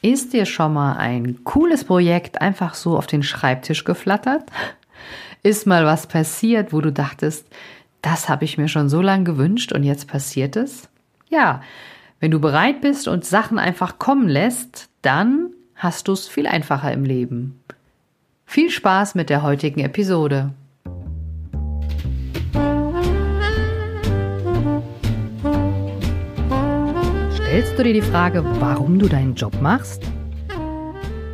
Ist dir schon mal ein cooles Projekt einfach so auf den Schreibtisch geflattert? Ist mal was passiert, wo du dachtest, das habe ich mir schon so lange gewünscht und jetzt passiert es? Ja, wenn du bereit bist und Sachen einfach kommen lässt, dann hast du es viel einfacher im Leben. Viel Spaß mit der heutigen Episode. Stellst du dir die Frage, warum du deinen Job machst?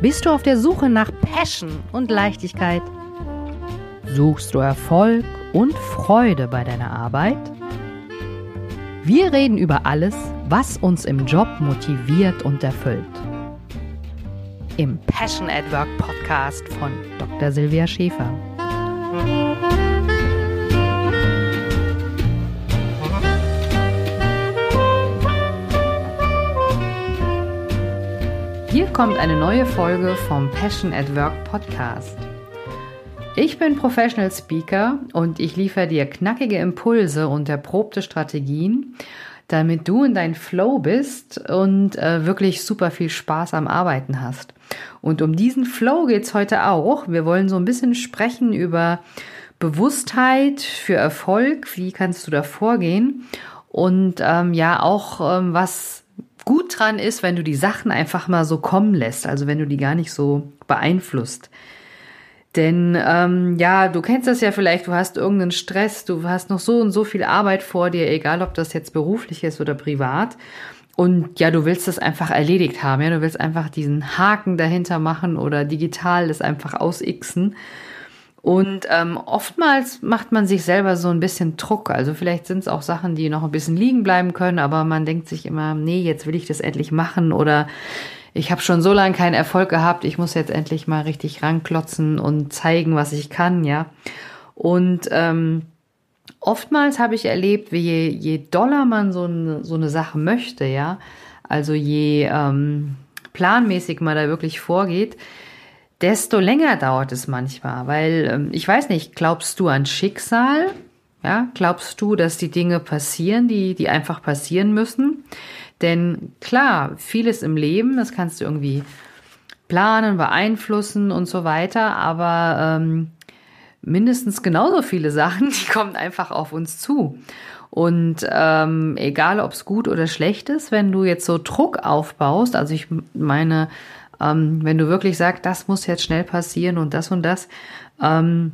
Bist du auf der Suche nach Passion und Leichtigkeit? Suchst du Erfolg und Freude bei deiner Arbeit? Wir reden über alles, was uns im Job motiviert und erfüllt. Im Passion at Work Podcast von Dr. Silvia Schäfer. Kommt eine neue Folge vom Passion at Work Podcast. Ich bin Professional Speaker und ich liefere dir knackige Impulse und erprobte Strategien, damit du in dein Flow bist und äh, wirklich super viel Spaß am Arbeiten hast. Und um diesen Flow geht's heute auch. Wir wollen so ein bisschen sprechen über Bewusstheit für Erfolg. Wie kannst du da vorgehen? Und ähm, ja, auch ähm, was gut dran ist, wenn du die Sachen einfach mal so kommen lässt, also wenn du die gar nicht so beeinflusst. Denn ähm, ja, du kennst das ja vielleicht, du hast irgendeinen Stress, du hast noch so und so viel Arbeit vor dir, egal ob das jetzt beruflich ist oder privat. Und ja, du willst das einfach erledigt haben, ja, du willst einfach diesen Haken dahinter machen oder digital das einfach ausixen. Und ähm, oftmals macht man sich selber so ein bisschen Druck. Also vielleicht sind es auch Sachen, die noch ein bisschen liegen bleiben können, aber man denkt sich immer, nee, jetzt will ich das endlich machen oder ich habe schon so lange keinen Erfolg gehabt, ich muss jetzt endlich mal richtig ranklotzen und zeigen, was ich kann, ja. Und ähm, oftmals habe ich erlebt, wie je, je doller man so, eine so eine Sache möchte, ja, also je ähm, planmäßig man da wirklich vorgeht, desto länger dauert es manchmal, weil ähm, ich weiß nicht, glaubst du an Schicksal? Ja, glaubst du, dass die Dinge passieren, die, die einfach passieren müssen? Denn klar, vieles im Leben, das kannst du irgendwie planen, beeinflussen und so weiter, aber ähm, mindestens genauso viele Sachen, die kommen einfach auf uns zu. Und ähm, egal, ob es gut oder schlecht ist, wenn du jetzt so Druck aufbaust, also ich meine, ähm, wenn du wirklich sagst, das muss jetzt schnell passieren und das und das, ähm,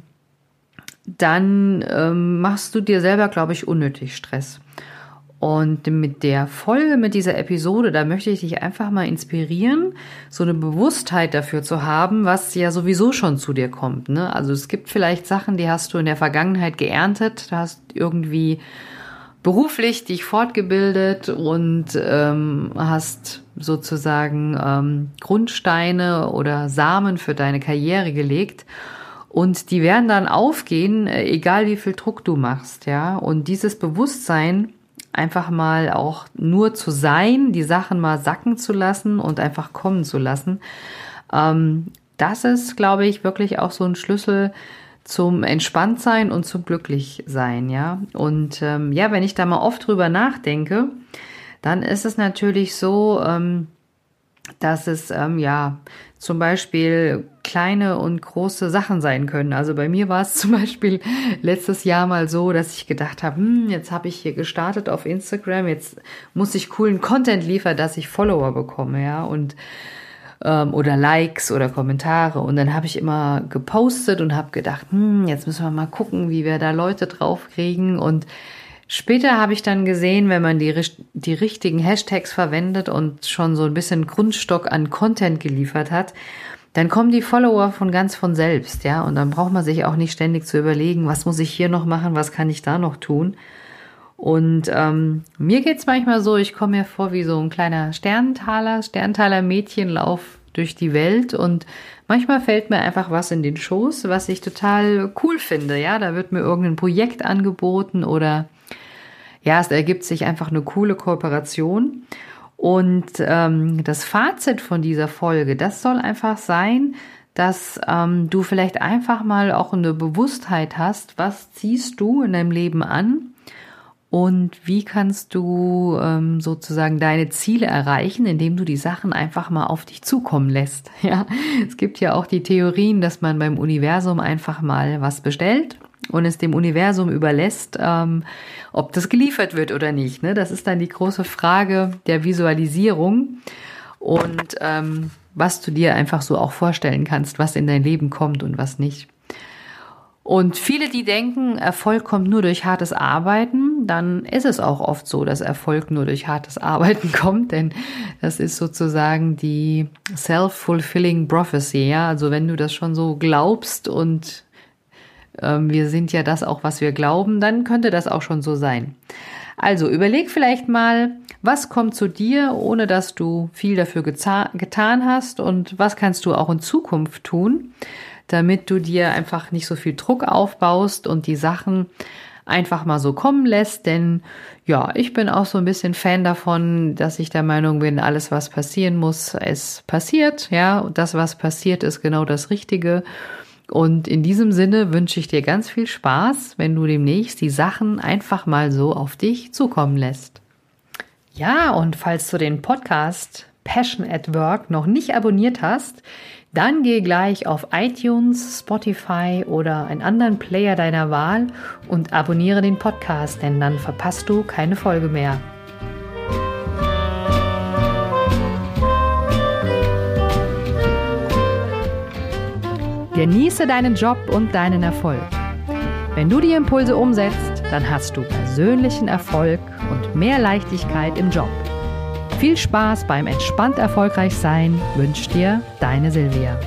dann ähm, machst du dir selber, glaube ich, unnötig Stress. Und mit der Folge, mit dieser Episode, da möchte ich dich einfach mal inspirieren, so eine Bewusstheit dafür zu haben, was ja sowieso schon zu dir kommt. Ne? Also es gibt vielleicht Sachen, die hast du in der Vergangenheit geerntet, da hast irgendwie beruflich dich fortgebildet und ähm, hast sozusagen ähm, Grundsteine oder Samen für deine Karriere gelegt. Und die werden dann aufgehen, äh, egal wie viel Druck du machst, ja. Und dieses Bewusstsein, einfach mal auch nur zu sein, die Sachen mal sacken zu lassen und einfach kommen zu lassen, ähm, das ist, glaube ich, wirklich auch so ein Schlüssel zum Entspanntsein und zum Glücklichsein, ja. Und ähm, ja, wenn ich da mal oft drüber nachdenke, dann ist es natürlich so, ähm, dass es ähm, ja zum Beispiel kleine und große Sachen sein können. Also bei mir war es zum Beispiel letztes Jahr mal so, dass ich gedacht habe, hm, jetzt habe ich hier gestartet auf Instagram, jetzt muss ich coolen Content liefern, dass ich Follower bekomme, ja und ähm, oder Likes oder Kommentare. Und dann habe ich immer gepostet und habe gedacht, hm, jetzt müssen wir mal gucken, wie wir da Leute draufkriegen. Und später habe ich dann gesehen, wenn man die, die richtigen Hashtags verwendet und schon so ein bisschen Grundstock an Content geliefert hat, dann kommen die Follower von ganz von selbst, ja. Und dann braucht man sich auch nicht ständig zu überlegen, was muss ich hier noch machen, was kann ich da noch tun. Und ähm, mir geht's manchmal so, ich komme mir vor wie so ein kleiner Sterntaler, Sterntaler Mädchenlauf durch die Welt und manchmal fällt mir einfach was in den Schoß, was ich total cool finde. Ja, da wird mir irgendein Projekt angeboten oder ja, es ergibt sich einfach eine coole Kooperation. Und ähm, das Fazit von dieser Folge, das soll einfach sein, dass ähm, du vielleicht einfach mal auch eine Bewusstheit hast, was ziehst du in deinem Leben an und wie kannst du ähm, sozusagen deine Ziele erreichen, indem du die Sachen einfach mal auf dich zukommen lässt. Ja, es gibt ja auch die Theorien, dass man beim Universum einfach mal was bestellt und es dem Universum überlässt, ähm, ob das geliefert wird oder nicht. Ne? Das ist dann die große Frage der Visualisierung und ähm, was du dir einfach so auch vorstellen kannst, was in dein Leben kommt und was nicht. Und viele, die denken, Erfolg kommt nur durch hartes Arbeiten, dann ist es auch oft so, dass Erfolg nur durch hartes Arbeiten kommt, denn das ist sozusagen die self-fulfilling prophecy, ja. Also wenn du das schon so glaubst und ähm, wir sind ja das auch, was wir glauben, dann könnte das auch schon so sein. Also überleg vielleicht mal, was kommt zu dir, ohne dass du viel dafür getan hast und was kannst du auch in Zukunft tun, damit du dir einfach nicht so viel Druck aufbaust und die Sachen einfach mal so kommen lässt, denn ja, ich bin auch so ein bisschen Fan davon, dass ich der Meinung bin, alles was passieren muss, es passiert, ja, und das was passiert ist genau das Richtige. Und in diesem Sinne wünsche ich dir ganz viel Spaß, wenn du demnächst die Sachen einfach mal so auf dich zukommen lässt. Ja, und falls du den Podcast Passion at Work noch nicht abonniert hast, dann geh gleich auf iTunes, Spotify oder einen anderen Player deiner Wahl und abonniere den Podcast, denn dann verpasst du keine Folge mehr. Genieße deinen Job und deinen Erfolg. Wenn du die Impulse umsetzt, dann hast du persönlichen Erfolg und mehr Leichtigkeit im Job. Viel Spaß beim entspannt erfolgreich sein wünscht dir deine Silvia.